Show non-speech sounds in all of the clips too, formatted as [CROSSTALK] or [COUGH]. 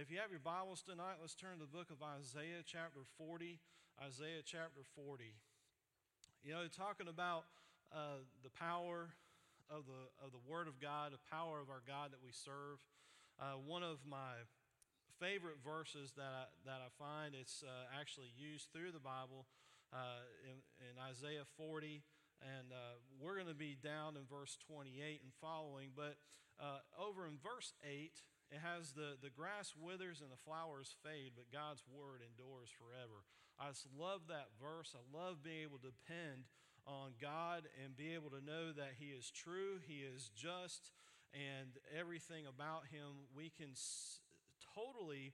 If you have your Bibles tonight, let's turn to the book of Isaiah, chapter 40. Isaiah, chapter 40. You know, talking about uh, the power of the, of the Word of God, the power of our God that we serve. Uh, one of my favorite verses that I, that I find, it's uh, actually used through the Bible uh, in, in, Isaiah 40. And uh, we're going to be down in verse 28 and following. But uh, over in verse 8, it has the, the grass withers and the flowers fade, but God's word endures forever. I just love that verse. I love being able to depend on God and be able to know that He is true, He is just, and everything about Him we can s- totally,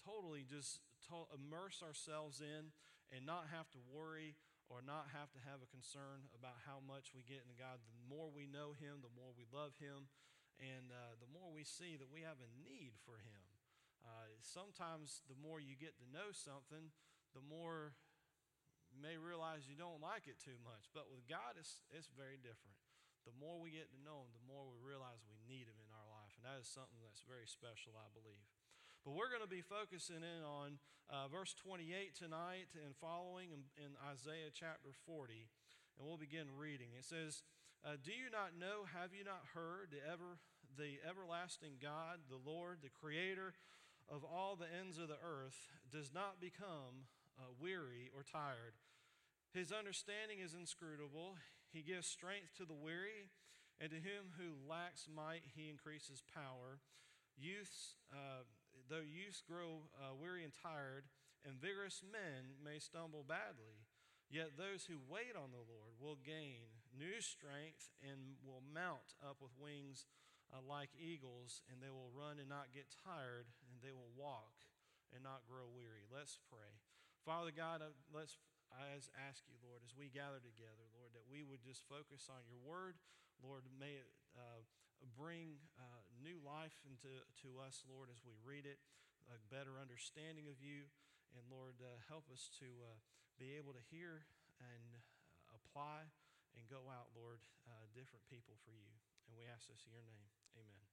totally just to- immerse ourselves in and not have to worry or not have to have a concern about how much we get in God. The more we know Him, the more we love Him, and uh, the more we see that we have a need for Him. Uh, sometimes the more you get to know something, the more you may realize you don't like it too much. But with God, it's, it's very different. The more we get to know Him, the more we realize we need Him in our life. And that is something that's very special, I believe. But we're going to be focusing in on uh, verse 28 tonight and following in, in, Isaiah chapter 40. And we'll begin reading. It says, uh, Do you not know, have you not heard, the, ever, the everlasting God, the Lord, the creator of all the ends of the earth, does not become uh, weary or tired. His understanding is inscrutable. He gives strength to the weary, and to him who lacks might, he increases power. Youths, uh, though youths grow uh, weary and tired, and vigorous men may stumble badly, yet those who wait on the Lord will gain new strength and will mount up with wings uh, like eagles, and they will run and not get tired, and they will walk and not grow weary. Let's pray. Father God, uh, let's I ask you, Lord, as we gather together, Lord, that we would just focus on your word. Lord, may it uh, bring uh, new life into to us, Lord, as we read it, a better understanding of you. And Lord, uh, help us to uh, be able to hear and uh, apply and go out, Lord, uh, different people for you. And we ask this in your name. Amen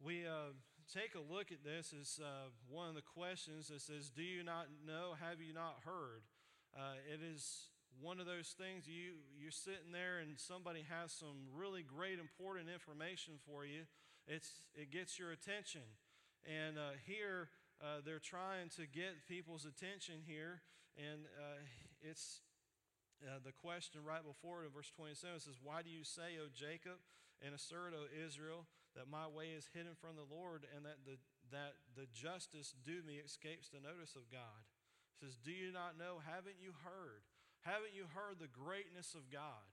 we uh, take a look at this as uh, one of the questions that says, Do you not know? Have you not heard? Uh, it is one of those things you, you're sitting there and somebody has some really great, important information for you. It's, it gets your attention. And uh, here, uh, they're trying to get people's attention here, and it's uh, the question right before it in verse 27 says, Why do you say, O Jacob, and assert, O Israel, that my way is hidden from the Lord, and that the, that the justice due me escapes the notice of God? Says, Do you not know? Haven't you heard? Haven't you heard the greatness of God?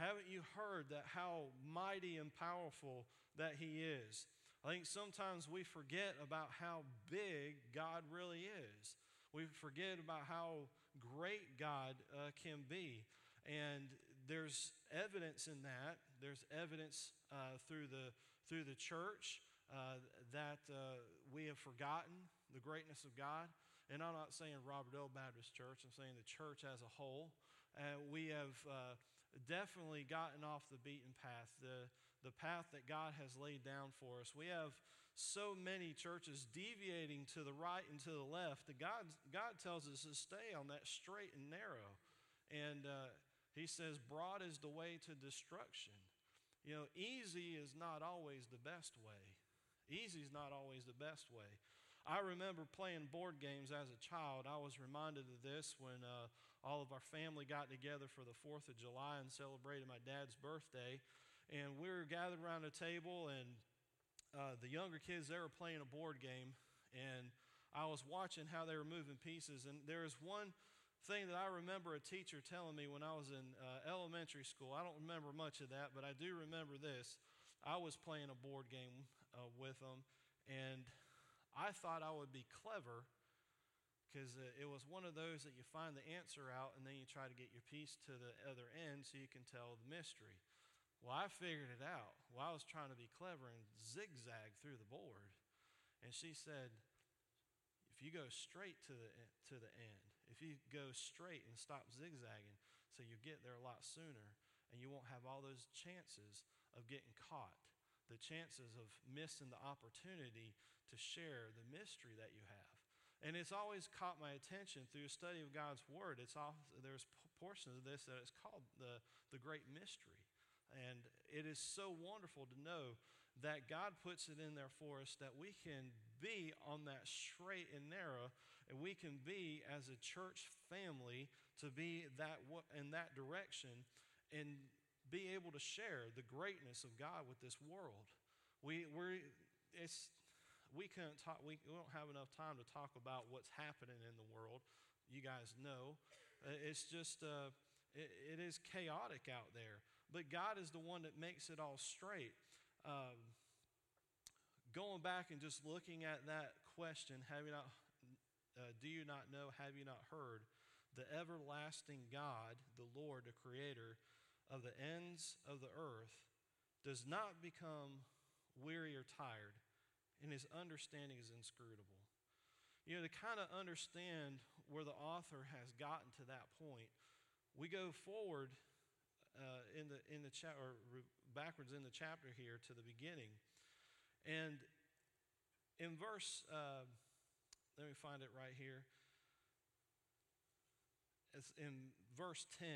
Haven't you heard that how mighty and powerful that He is? I think sometimes we forget about how big God really is. We forget about how great God uh, can be. And there's evidence in that. There's evidence uh, through, the, through the church uh, that uh, we have forgotten the greatness of God. And I'm not saying Robert Owen Baptist Church, I'm saying the church as a whole. Uh, we have uh, definitely gotten off the beaten path, the, the path that God has laid down for us. We have so many churches deviating to the right and to the left that God, God tells us to stay on that straight and narrow. And uh, He says, broad is the way to destruction. You know, easy is not always the best way. Easy is not always the best way. I remember playing board games as a child. I was reminded of this when uh, all of our family got together for the 4th of July and celebrated my dad's birthday. And we were gathered around a table, and uh, the younger kids, they were playing a board game. And I was watching how they were moving pieces. And there was one thing that I remember a teacher telling me when I was in uh, elementary school. I don't remember much of that, but I do remember this. I was playing a board game uh, with them, and I thought I would be clever because uh, it was one of those that you find the answer out and then you try to get your piece to the other end so you can tell the mystery. Well, I figured it out. Well, I was trying to be clever and zigzag through the board. And she said, if you go straight to the, to the end, if you go straight and stop zigzagging, so you get there a lot sooner and you won't have all those chances of getting caught. the chances of missing the opportunity to share the mystery that you have. And it's always caught my attention through a study of God's Word. It's all, there's portions of this that it's called the, the Great Mystery. And it is so wonderful to know that God puts it in there for us that we can be on that straight and narrow, and we can be as a church family to be that in that direction and be able to share the greatness of God with this world. We we it's we couldn't talk. We, we don't have enough time to talk about what's happening in the world. You guys know, uh, it's just uh, it, it is chaotic out there. But God is the one that makes it all straight. Um, going back and just looking at that question, have you not? Uh, do you not know? Have you not heard? The everlasting God, the Lord, the Creator of the ends of the earth, does not become weary or tired and his understanding is inscrutable. You know, to kind of understand where the author has gotten to that point, we go forward uh, in the in the cha- or backwards in the chapter here to the beginning, and in verse, uh, let me find it right here. It's in verse 10,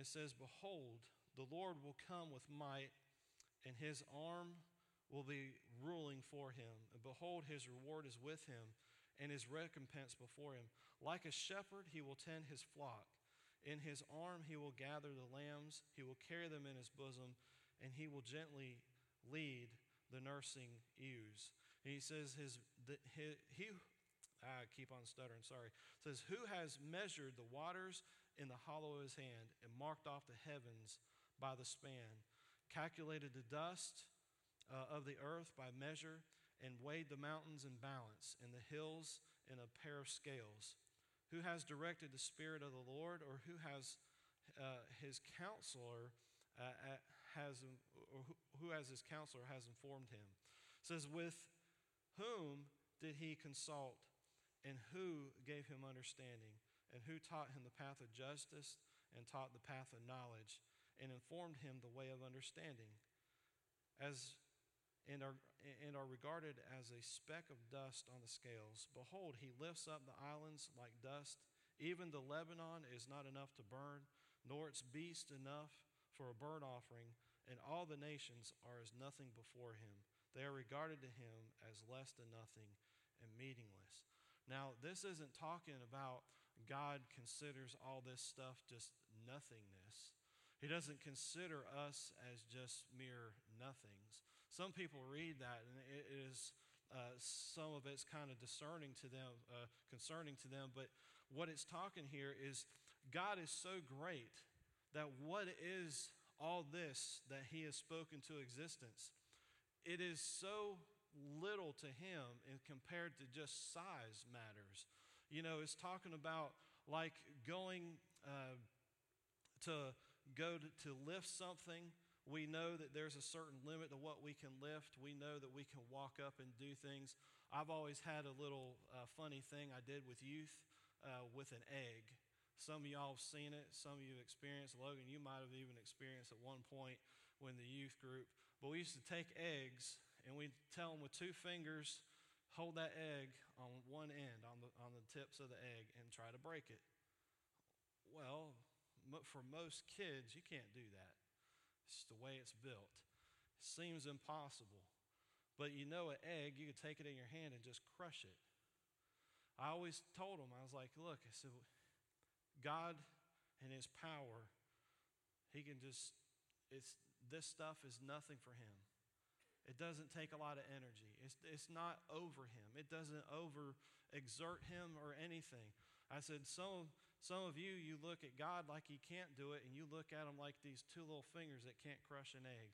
it says, Behold, the Lord will come with might, and his arm will be ruling for him. And behold, his reward is with him, and his recompense before him. Like a shepherd, he will tend his flock. In his arm, he will gather the lambs, he will carry them in his bosom, and he will gently lead the nursing ewes. And he says, his, the, his, he, I keep on stuttering, sorry. Says, Who has measured the waters in the hollow of his hand and marked off the heavens by the span, calculated the dust uh, of the earth by measure, and weighed the mountains in balance, and the hills in a pair of scales. Who has directed the Spirit of the Lord, or who has uh, his counselor uh, has, or who as his counselor has informed him? It says, with whom did he consult, and who gave him understanding, and who taught him the path of justice, and taught the path of knowledge, and informed him the way of understanding? As and are, and are regarded as a speck of dust on the scales. Behold, he lifts up the islands like dust. Even the Lebanon is not enough to burn, nor its beast enough for a burnt offering, and all the nations are as nothing before him. They are regarded to him as less than nothing and meaningless. Now, this isn't talking about God considers all this stuff just nothingness. He doesn't consider us as just mere nothings. Some people read that, and it is uh, some of it's kind of discerning to them, uh, concerning to them. But what it's talking here is God is so great that what is all this that He has spoken to existence, it is so little to Him and compared to just size matters. You know, it's talking about like going uh, to go to, to lift something we know that there's a certain limit to what we can lift. We know that we can walk up and do things. I've always had a little uh, funny thing I did with youth uh, with an egg. Some of y'all have seen it, some of you have experienced. Logan, you might have even experienced at one point when the youth group. But we used to take eggs and we'd tell them with two fingers, hold that egg on one end, on the, on the tips of the egg, and try to break it. Well, for most kids, you can't do that. It's the way it's built. It seems impossible. But you know, an egg, you could take it in your hand and just crush it. I always told them, I was like, look, I said, God and His power, He can just, it's, this stuff is nothing for Him. It doesn't take a lot of energy. It's, it's not over Him. It doesn't over exert Him or anything. I said, some, some of you, you look at God like He can't do it, and you look at Him like these two little fingers that can't crush an egg.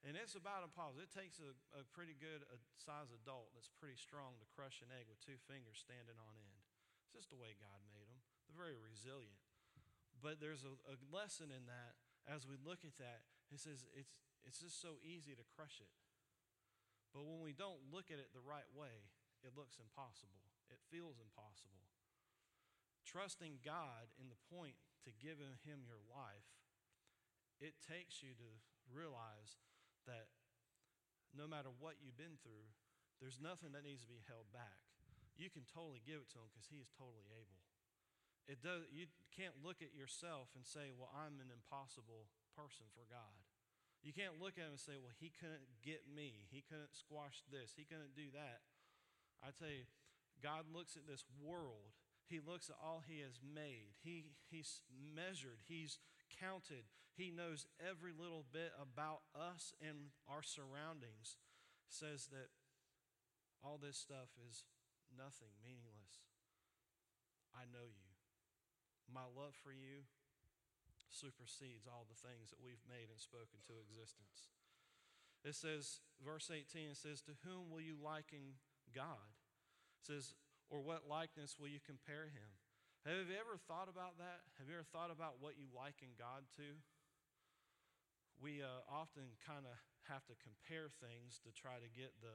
And it's about impossible. It takes a, a pretty good a size adult that's pretty strong to crush an egg with two fingers standing on end. It's just the way God made them. They're very resilient. But there's a, a lesson in that as we look at that. It says it's, it's just so easy to crush it. But when we don't look at it the right way, it looks impossible. It feels impossible. Trusting God in the point to giving Him your life, it takes you to realize that no matter what you've been through, there's nothing that needs to be held back. You can totally give it to him because he is totally able. It does, you can't look at yourself and say, well, I'm an impossible person for God. You can't look at him and say, well, he couldn't get me. He couldn't squash this. He couldn't do that. I tell you, God looks at this world. He looks at all he has made. He, he's measured. He's counted. He knows every little bit about us and our surroundings. Says that all this stuff is nothing, meaningless. I know you. My love for you supersedes all the things that we've made and spoken to existence. It says, verse 18, it says, To whom will you liken God? It says, Or what likeness will you compare him? Have you ever thought about that? Have you ever thought about what you liken God to? We uh, often kind of have to compare things to try to get the,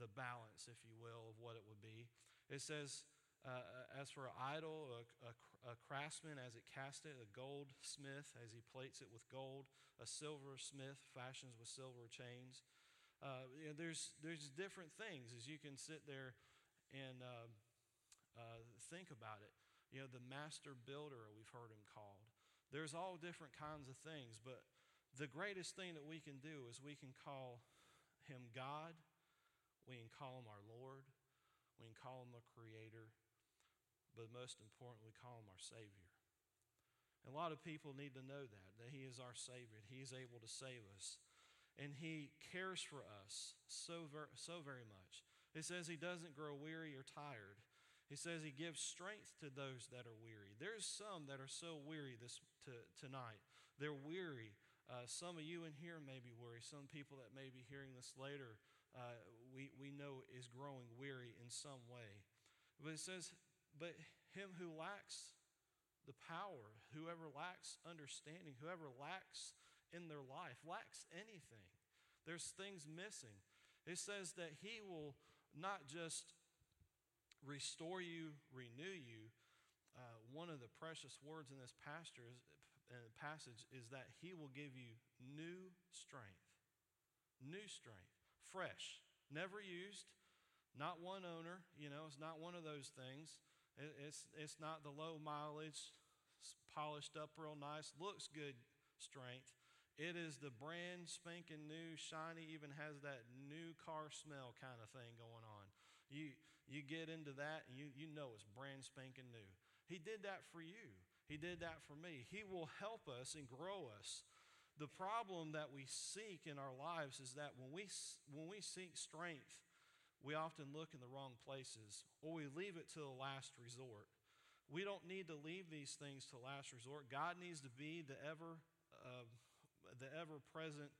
the balance, if you will, of what it would be. It says, uh, as for an idol, a, a, a, craftsman as it cast it, a goldsmith as he plates it with gold, a silversmith fashions with silver chains. Uh, you know, there's, there's different things as you can sit there and uh, uh, think about it. You know, the master builder, we've heard him called. There's all different kinds of things, but the greatest thing that we can do is we can call him God, we can call him our Lord, we can call him the Creator, but most importantly, we call him our Savior. And a lot of people need to know that, that he is our Savior. He is able to save us. And he cares for us so, so very much. It says he doesn't grow weary or tired. He says he gives strength to those that are weary. There's some that are so weary this to, tonight. They're weary. Uh, some of you in here may be weary. Some people that may be hearing this later, uh, we, we know is growing weary in some way. But it says but him who lacks the power, whoever lacks understanding, whoever lacks in their life, lacks anything, there's things missing. It says that he will not just restore you, renew you. Uh, one of the precious words in this uh, passage is that he will give you new strength. New strength. Fresh. Never used. Not one owner. You know, it's not one of those things. It's, it's not the low mileage, polished up real nice, looks good strength. It is the brand spanking new, shiny, even has that new car smell kind of thing going on. You, you get into that and you, you know it's brand spanking new. He did that for you, He did that for me. He will help us and grow us. The problem that we seek in our lives is that when we, when we seek strength, we often look in the wrong places or we leave it to the last resort. We don't need to leave these things to last resort. God needs to be the ever, uh, the ever present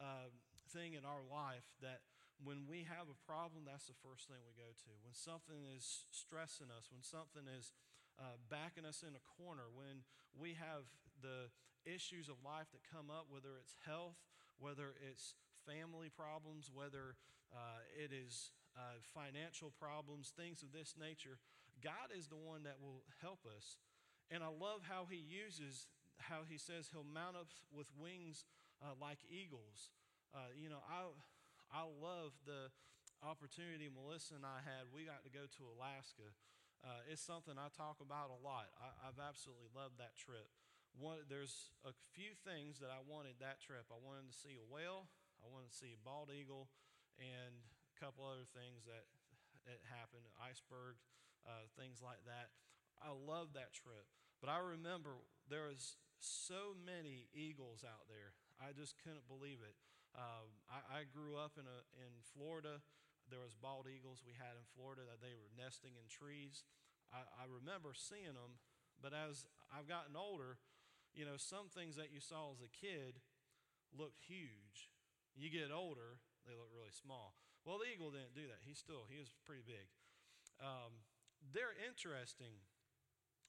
uh, thing in our life that when we have a problem, that's the first thing we go to. When something is stressing us, when something is uh, backing us in a corner, when we have the issues of life that come up, whether it's health, whether it's family problems, whether uh, it is uh, financial problems, things of this nature. God is the one that will help us. And I love how he uses, how he says he'll mount up with wings uh, like eagles. Uh, you know, I, I love the opportunity Melissa and I had. We got to go to Alaska. Uh, it's something I talk about a lot. I, have absolutely loved that trip. One, there's a few things that I wanted that trip. I wanted to see a whale, I wanted to see a bald eagle, and a couple other things that, that happened, iceberg, uh, things like that. I love that trip. But I remember there was so many eagles out there. I just couldn't believe it. Um, I, I, grew up in, a, in Florida. There was bald eagles we had in Florida that they were nesting in trees. I, I remember seeing them, but as I've gotten older, you know, some things that you saw as a kid looked huge. You get older, they look really small. Well, the eagle didn't do that. He still, he was pretty big. Um, they're interesting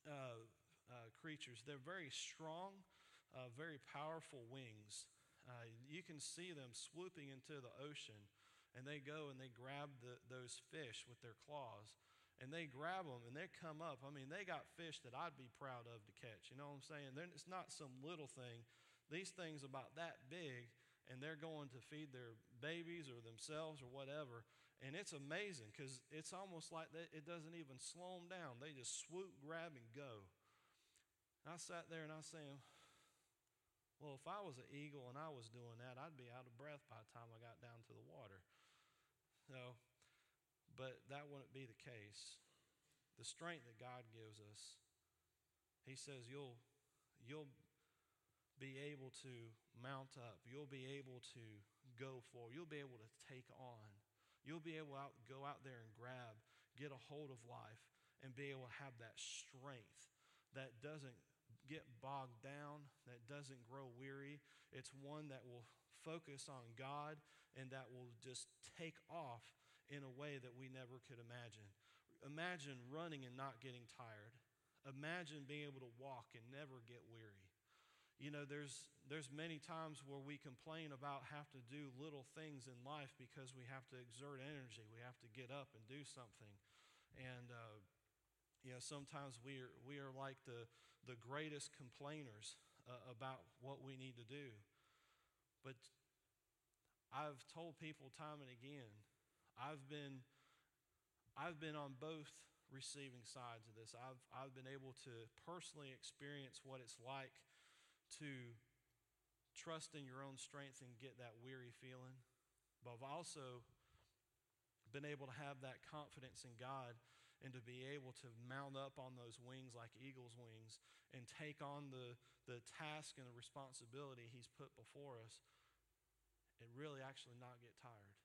uh, uh, creatures. They're very strong, uh, very powerful wings. Uh, you can see them swooping into the ocean, and they go and they grab the, those fish with their claws, and they grab them and they come up. I mean, they got fish that I'd be proud of to catch. You know what I'm saying? They're, it's not some little thing. These things about that big, and they're going to feed their babies or themselves or whatever. And it's amazing because it's almost like that it doesn't even slow them down. They just swoop, grab, and go. I sat there and I saying, well, if I was an eagle and I was doing that, I'd be out of breath by the time I got down to the water. No, but that wouldn't be the case. The strength that God gives us, He says you'll you'll be able to mount up. You'll be able to go for. You'll be able to take on. You'll be able to go out there and grab, get a hold of life, and be able to have that strength that doesn't get bogged down, that doesn't grow weary. It's one that will focus on God and that will just take off in a way that we never could imagine. Imagine running and not getting tired. Imagine being able to walk and never get weary. You know, there's, there's many times where we complain about have to do little things in life because we have to exert energy. We have to get up and do something. And, uh, you know, sometimes we are, we are like the, the greatest complainers uh, about what we need to do. But I've told people time and again, I've been, I've been on both receiving sides of this. I've, I've been able to personally experience what it's like to trust in your own strength and get that weary feeling. But I've also been able to have that confidence in God and to be able to mount up on those wings like eagle's wings and take on the, the task and the responsibility he's put before us and really actually not get tired.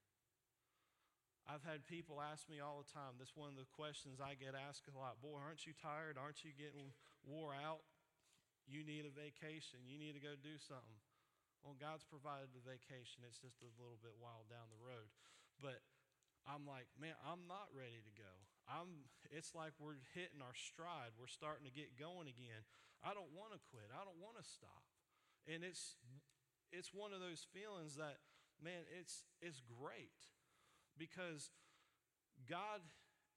I've had people ask me all the time. That's one of the questions I get asked a lot. Boy, aren't you tired? Aren't you getting wore out? You need a vacation. You need to go do something. Well, God's provided the vacation. It's just a little bit wild down the road. But I'm like, man, I'm not ready to go. I'm, it's like we're hitting our stride. We're starting to get going again. I don't want to quit. I don't want to stop. And it's, it's one of those feelings that, man, it's, it's great because God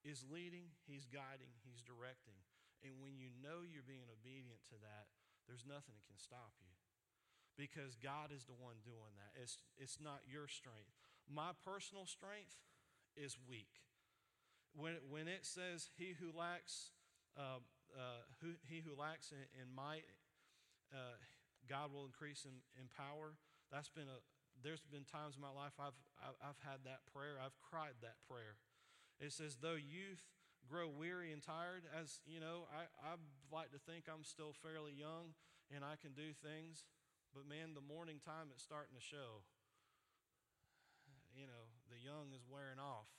is leading, He's guiding, He's directing. And when you know you're being obedient to that, there's nothing that can stop you because God is the one doing that. It's, it's not your strength. My personal strength is weak when, when it says he who lacks, uh, uh, who, he who lacks in, in might, uh, God will increase in, in power. That's been a, there's been times in my life I've, I've had that prayer. I've cried that prayer. It says, though youth grow weary and tired, as you know, I, I like to think I'm still fairly young and I can do things. But man, the morning time it's starting to show. You know, the young is wearing off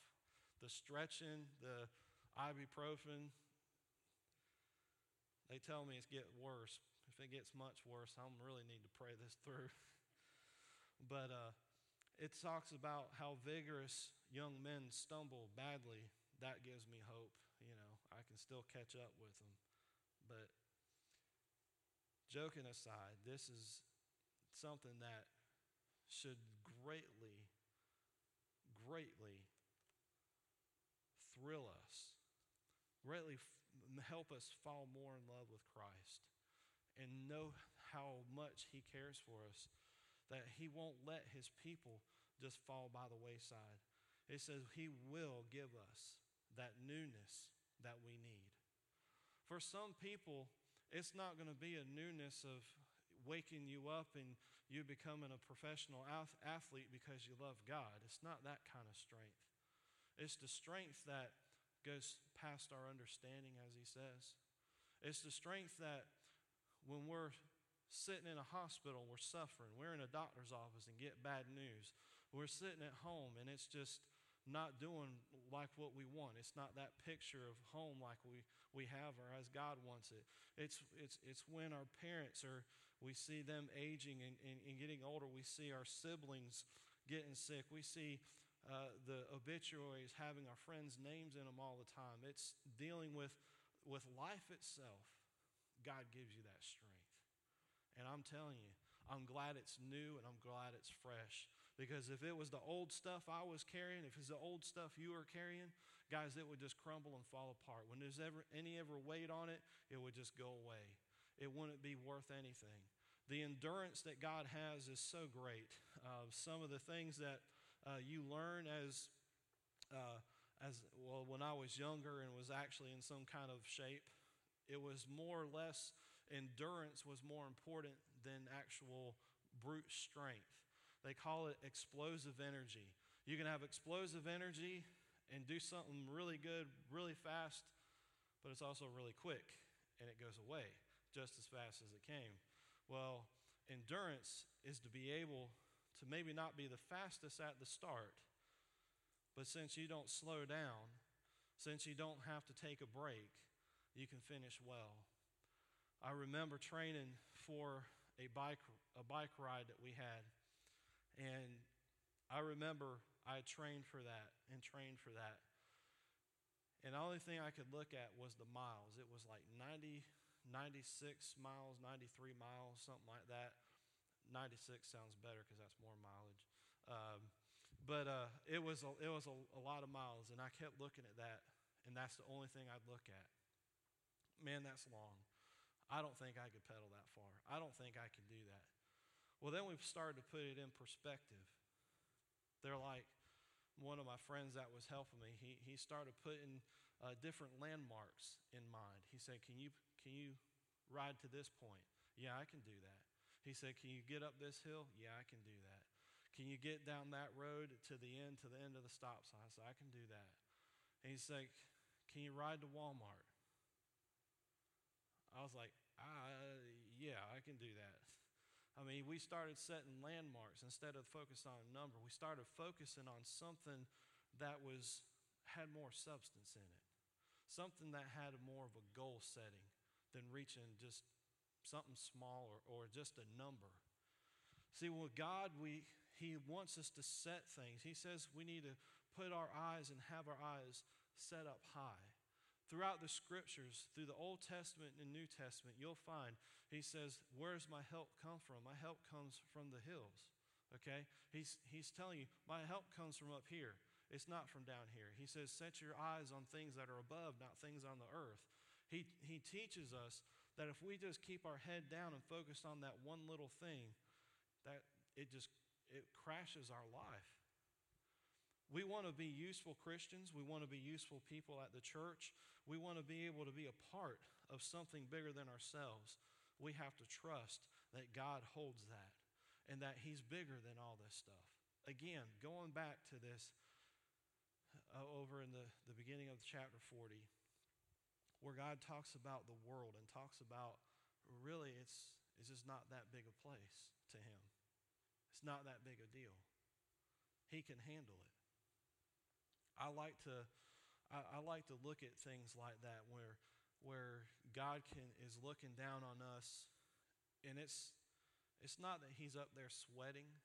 the stretching, the ibuprofen. They tell me it's getting worse. If it gets much worse, I'm really need to pray this through. [LAUGHS] but uh, it talks about how vigorous young men stumble badly. That gives me hope. You know, I can still catch up with them. But joking aside, this is something that should greatly, greatly thrill us, greatly help us fall more in love with Christ and know how much He cares for us, that He won't let His people just fall by the wayside. It says He will give us that newness that we need. For some people, it's not going to be a newness of waking you up and you becoming a professional athlete because you love God. It's not that kind of strength. It's the strength that goes past our understanding, as he says. It's the strength that when we're sitting in a hospital, we're suffering, we're in a doctor's office and get bad news. We're sitting at home and it's just not doing like what we want. It's not that picture of home like we, we have or as God wants it. It's, it's, it's when our parents are, we see them aging and, and, and getting older. We see our siblings getting sick. We see uh, the obituaries having our friends' names in them all the time. It's dealing with, with life itself. God gives you that strength. And I'm telling you, I'm glad it's new and I'm glad it's fresh. Because if it was the old stuff I was carrying, if it's the old stuff you were carrying, guys, it would just crumble and fall apart. When there's ever any ever weight on it, it would just go away. It wouldn't be worth anything. The endurance that God has is so great. uh, some of the things that uh, you learn as, uh, as well, when I was younger and was actually in some kind of shape, it was more or less endurance was more important than actual brute strength. They call it explosive energy. You can have explosive energy and do something really good really fast, but it's also really quick and it goes away just as fast as it came. Well, endurance is to be able to maybe not be the fastest at the start, but since you don't slow down, since you don't have to take a break, you can finish well. I remember training for a bike, a bike ride that we had, and I remember I trained for that and trained for that. And the only thing I could look at was the miles. It was like 90, 96 miles, 93 miles, something like that. 96 sounds better because that's more mileage. Um, but uh, it was, a, it was a, a lot of miles, and I kept looking at that, and that's the only thing I'd look at. Man, that's long. I don't think I could pedal that far. I don't think I could do that. Well, then we've started to put it in perspective. They're like one of my friends that was helping me. He, he started putting uh, different landmarks in mind. He said, "Can you can you ride to this point?" Yeah, I can do that. He said, Can you get up this hill? Yeah, I can do that. Can you get down that road to the end, to the end of the stop sign? I said, I can do that. And he's like, Can you ride to Walmart? I was like, Yeah, I can do that. I mean, we started setting landmarks instead of focusing on a number. We started focusing on something that was had more substance in it, something that had more of a goal setting than reaching just something small or, or just a number. See, with God, we, He wants us to set things. He says we need to put our eyes and have our eyes set up high. Throughout the scriptures, through the Old Testament and New Testament, you'll find He says, Where's my help come from? My help comes from the hills. Okay? He's, he's telling you, My help comes from up here. It's not from down here. He says, Set your eyes on things that are above, not things on the earth. He, he teaches us that if we just keep our head down and focus on that one little thing, that it just it crashes our life. We want to be useful Christians. We want to be useful people at the church. We want to be able to be a part of something bigger than ourselves. We have to trust that God holds that and that He's bigger than all this stuff. Again, going back to this uh, over in the, the beginning of chapter 40, where God talks about the world and talks about really it's, it's just not that big a place to Him. It's not that big a deal. He can handle it. I like to, I, I like to look at things like that where, where God can, is looking down on us, and it's, it's not that He's up there sweating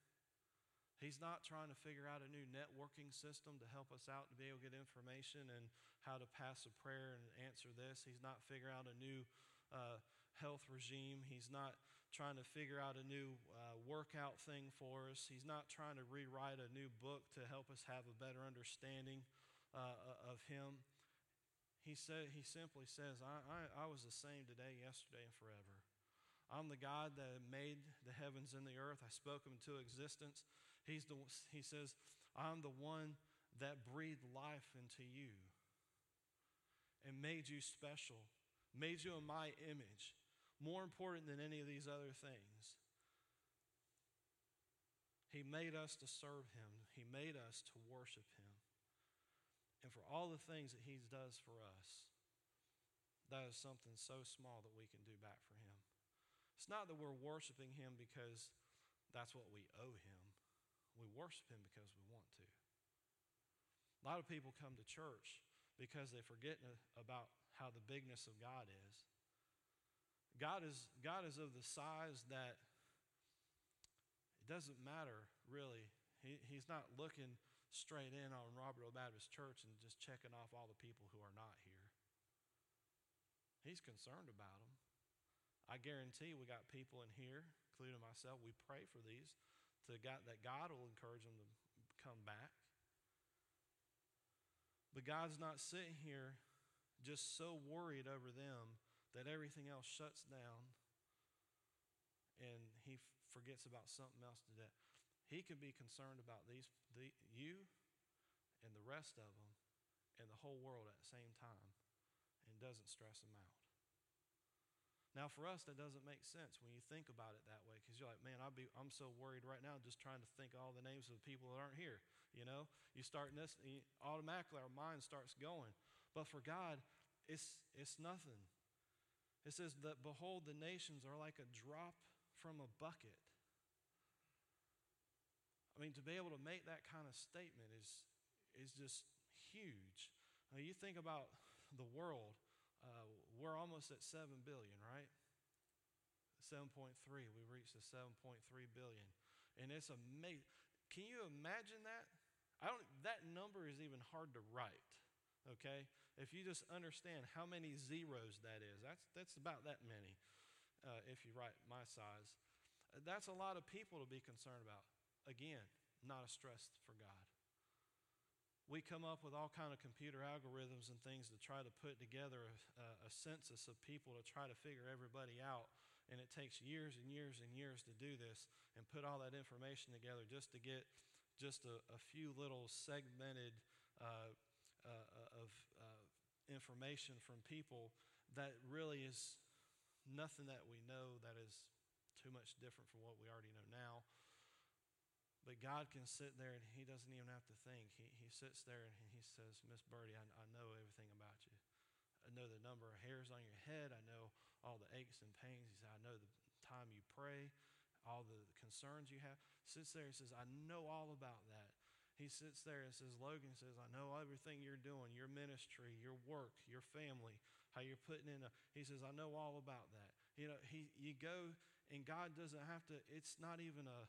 He's not trying to figure out a new networking system to help us out to be able to get information and how to pass a prayer and answer this. He's not figuring out a new uh, health regime. He's not trying to figure out a new uh, workout thing for us. He's not trying to rewrite a new book to help us have a better understanding uh, of Him. He, said, he simply says, I, I, I was the same today, yesterday, and forever. I'm the God that made the heavens and the earth. I spoke them into existence. He's the, he says, I'm the one that breathed life into you and made you special, made you in my image, more important than any of these other things. He made us to serve him. He made us to worship him. And for all the things that he does for us, that is something so small that we can do back for him. It's not that we're worshiping him because that's what we owe him. We worship Him because we want to. A lot of people come to church because they forget about how the bigness of God is. God is, God is of the size that it doesn't matter, really. He, he's not looking straight in on Robert Baptist Church and just checking off all the people who are not here. He's concerned about them. I guarantee we got people in here, including myself, we pray for these to God, that God will encourage them to come back. But God's not sitting here just so worried over them that everything else shuts down and he forgets about something else today. He can be concerned about these, the, you and the rest of them and the whole world at the same time and doesn't stress them out. Now, for us, that doesn't make sense when you think about it that way because you're like, man, I'll be, I'm so worried right now just trying to think all the names of the people that aren't here. You know, you start this, automatically our mind starts going. But for God, it's, it's nothing. It says that, behold, the nations are like a drop from a bucket. I mean, to be able to make that kind of statement is, is just huge. Now, you think about the world uh, we're almost at 7 billion, right? 7.3. We reached the 7.3 billion. And it's amazing. Can you imagine that? I don't that number is even hard to write. Okay? If you just understand how many zeros that is, that's that's about that many. Uh, if you write my size, that's a lot of people to be concerned about. Again, not a stress for God we come up with all kind of computer algorithms and things to try to put together a, a, census of people to try to figure everybody out. And it takes years and years and years to do this and put all that information together just to get just a, a few little segmented uh, uh, of uh, information from people that really is nothing that we know that is too much different from what we already know now but God can sit there and He doesn't even have to think. He, he sits there and He says, Miss Birdie, I, I know everything about you. I know the number of hairs on your head. I know all the aches and pains. He said, I know the time you pray, all the concerns you have. Sits there and says, I know all about that. He sits there and says, Logan says, I know everything you're doing, your ministry, your work, your family, how you're putting in a, he says, I know all about that. You know, he, you go and God doesn't have to, it's not even a,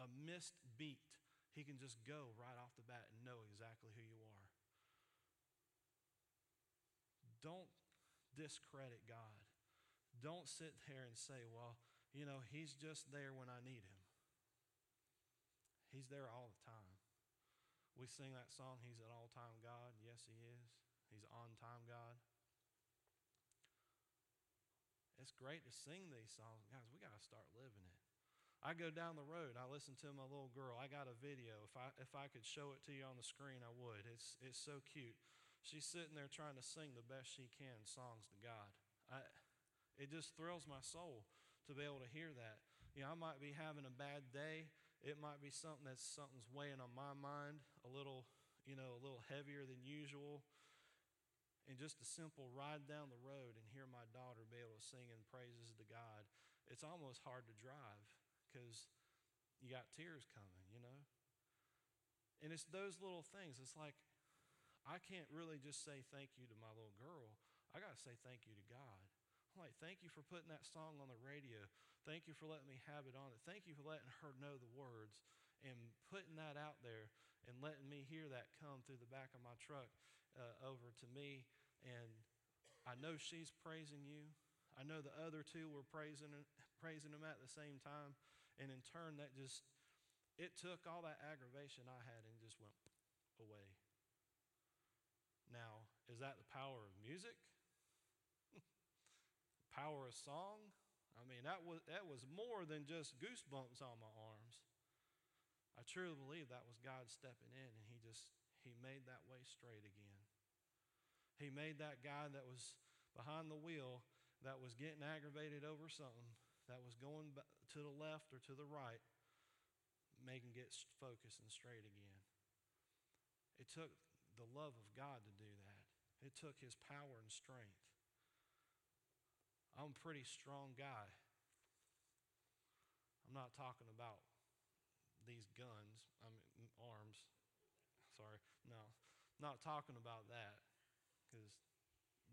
a missed beat, he can just go right off the bat and know exactly who you are. Don't discredit God. Don't sit there and say, well, you know, he's just there when I need him. He's there all the time. We sing that song, He's an all time God. Yes, He is. He's on time God. It's great to sing these songs. Guys, we got to start living it. I go down the road. I listen to my little girl. I got a video. If I if I could show it to you on the screen, I would. It's it's so cute. She's sitting there trying to sing the best she can songs to God. I, it just thrills my soul to be able to hear that. You know, I might be having a bad day. It might be something that's something's weighing on my mind a little, you know, a little heavier than usual. And just a simple ride down the road and hear my daughter be able to sing in praises to God, it's almost hard to drive because you got tears coming, you know? And it's those little things. It's like, I can't really just say thank you to my little girl. I got to say thank you to God. I'm like, thank you for putting that song on the radio. Thank you for letting me have it on it. Thank you for letting her know the words and putting that out there and letting me hear that come through the back of my truck uh, over to me. And I know she's praising you. I know the other two were praising, praising him at the same time. And in turn, that just, it took all that aggravation I had and just went away. Now, is that the power of music? [LAUGHS] power of song? I mean, that was, that was more than just goosebumps on my arms. I truly believe that was God stepping in and he just, he made that way straight again. He made that guy that was behind the wheel that was getting aggravated over something that was going to the left or to the right, make him get focused and straight again. It took the love of God to do that. It took his power and strength. I'm a pretty strong guy. I'm not talking about these guns, I mean, arms. Sorry, no, not talking about that because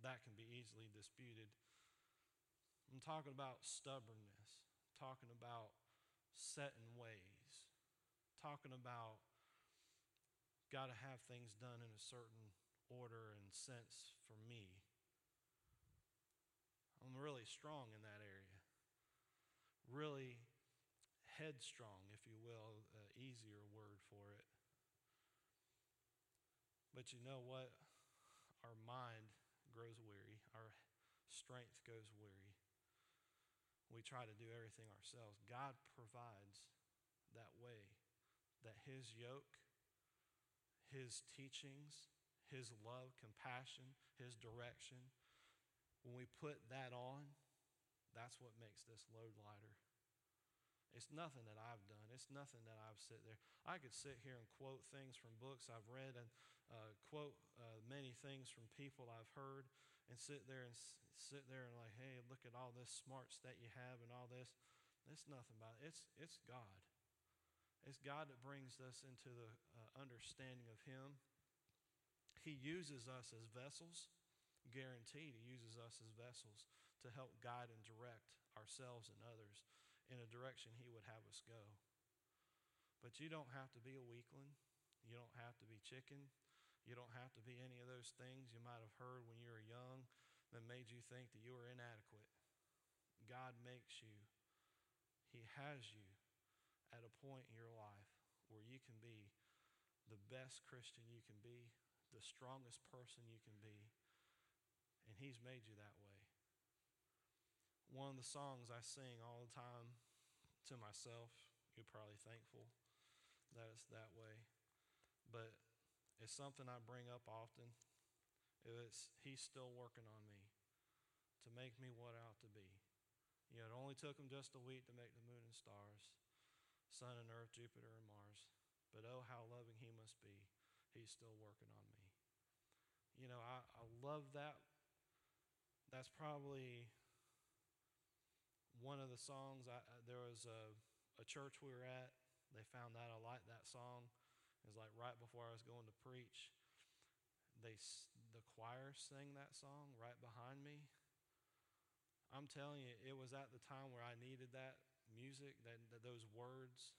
that can be easily disputed. I'm talking about stubbornness, talking about set in ways, talking about got to have things done in a certain order and sense for me. I'm really strong in that area. Really headstrong, if you will, easier word for it. But you know what? Our mind grows weary, our strength goes weary we try to do everything ourselves. God provides that way that His yoke, His teachings, His love, compassion, His direction, when we put that on, that's what makes this load lighter. It's nothing that I've done. It's nothing that I've sit there. I could sit here and quote things from books I've read and uh, quote uh, many things from people I've heard and sit there and sit there and like, hey, look at all this smarts that you have and all this. It's nothing about it. It's, it's God. It's God that brings us into the uh, understanding of Him. He uses us as vessels. Guaranteed, He uses us as vessels to help guide and direct ourselves and others in a direction He would have us go. But you don't have to be a weakling. You don't have to be chicken. You don't have to be any of those things you might have heard when you were young that made you think that you were inadequate. God makes you, He has you at a point in your life where you can be the best Christian you can be, the strongest person you can be, and He's made you that way. One of the songs I sing all the time to myself, you're probably thankful that it's that way, but it's something I bring up often. It's He's still working on me to make me what I ought to be. You know, it only took him just a week to make the moon and stars, sun and earth, Jupiter and Mars. But oh, how loving he must be. He's still working on me. You know, I, I love that. That's probably one of the songs. I, there was a, a church we were at. They found out I liked that song. Like right before I was going to preach. They, the choir sang that song right behind me. I'm telling you, it was at the time where I needed that music, that, that those words.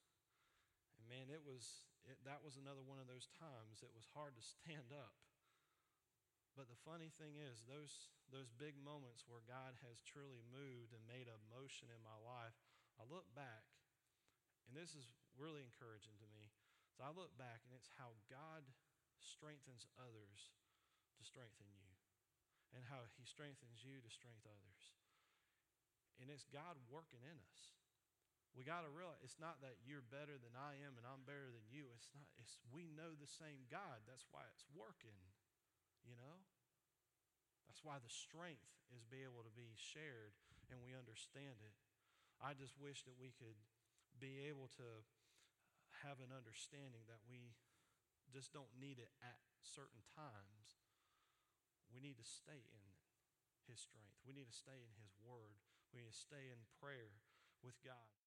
And man, it was it, that was another one of those times. It was hard to stand up. But the funny thing is, those those big moments where God has truly moved and made a motion in my life, I look back, and this is really encouraging to me. So I look back, and it's how God strengthens others to strengthen you, and how He strengthens you to strengthen others and it's God working in us. We got to realize it's not that you're better than I am and I'm better than you. It's not. It's we know the same God. That's why it's working. You know. That's why the strength is be able to be shared and we understand it. I just wish that we could be able to have an understanding that we just don't need it at certain times. We need to stay in His strength. We need to stay in His Word. We need to stay in prayer with God.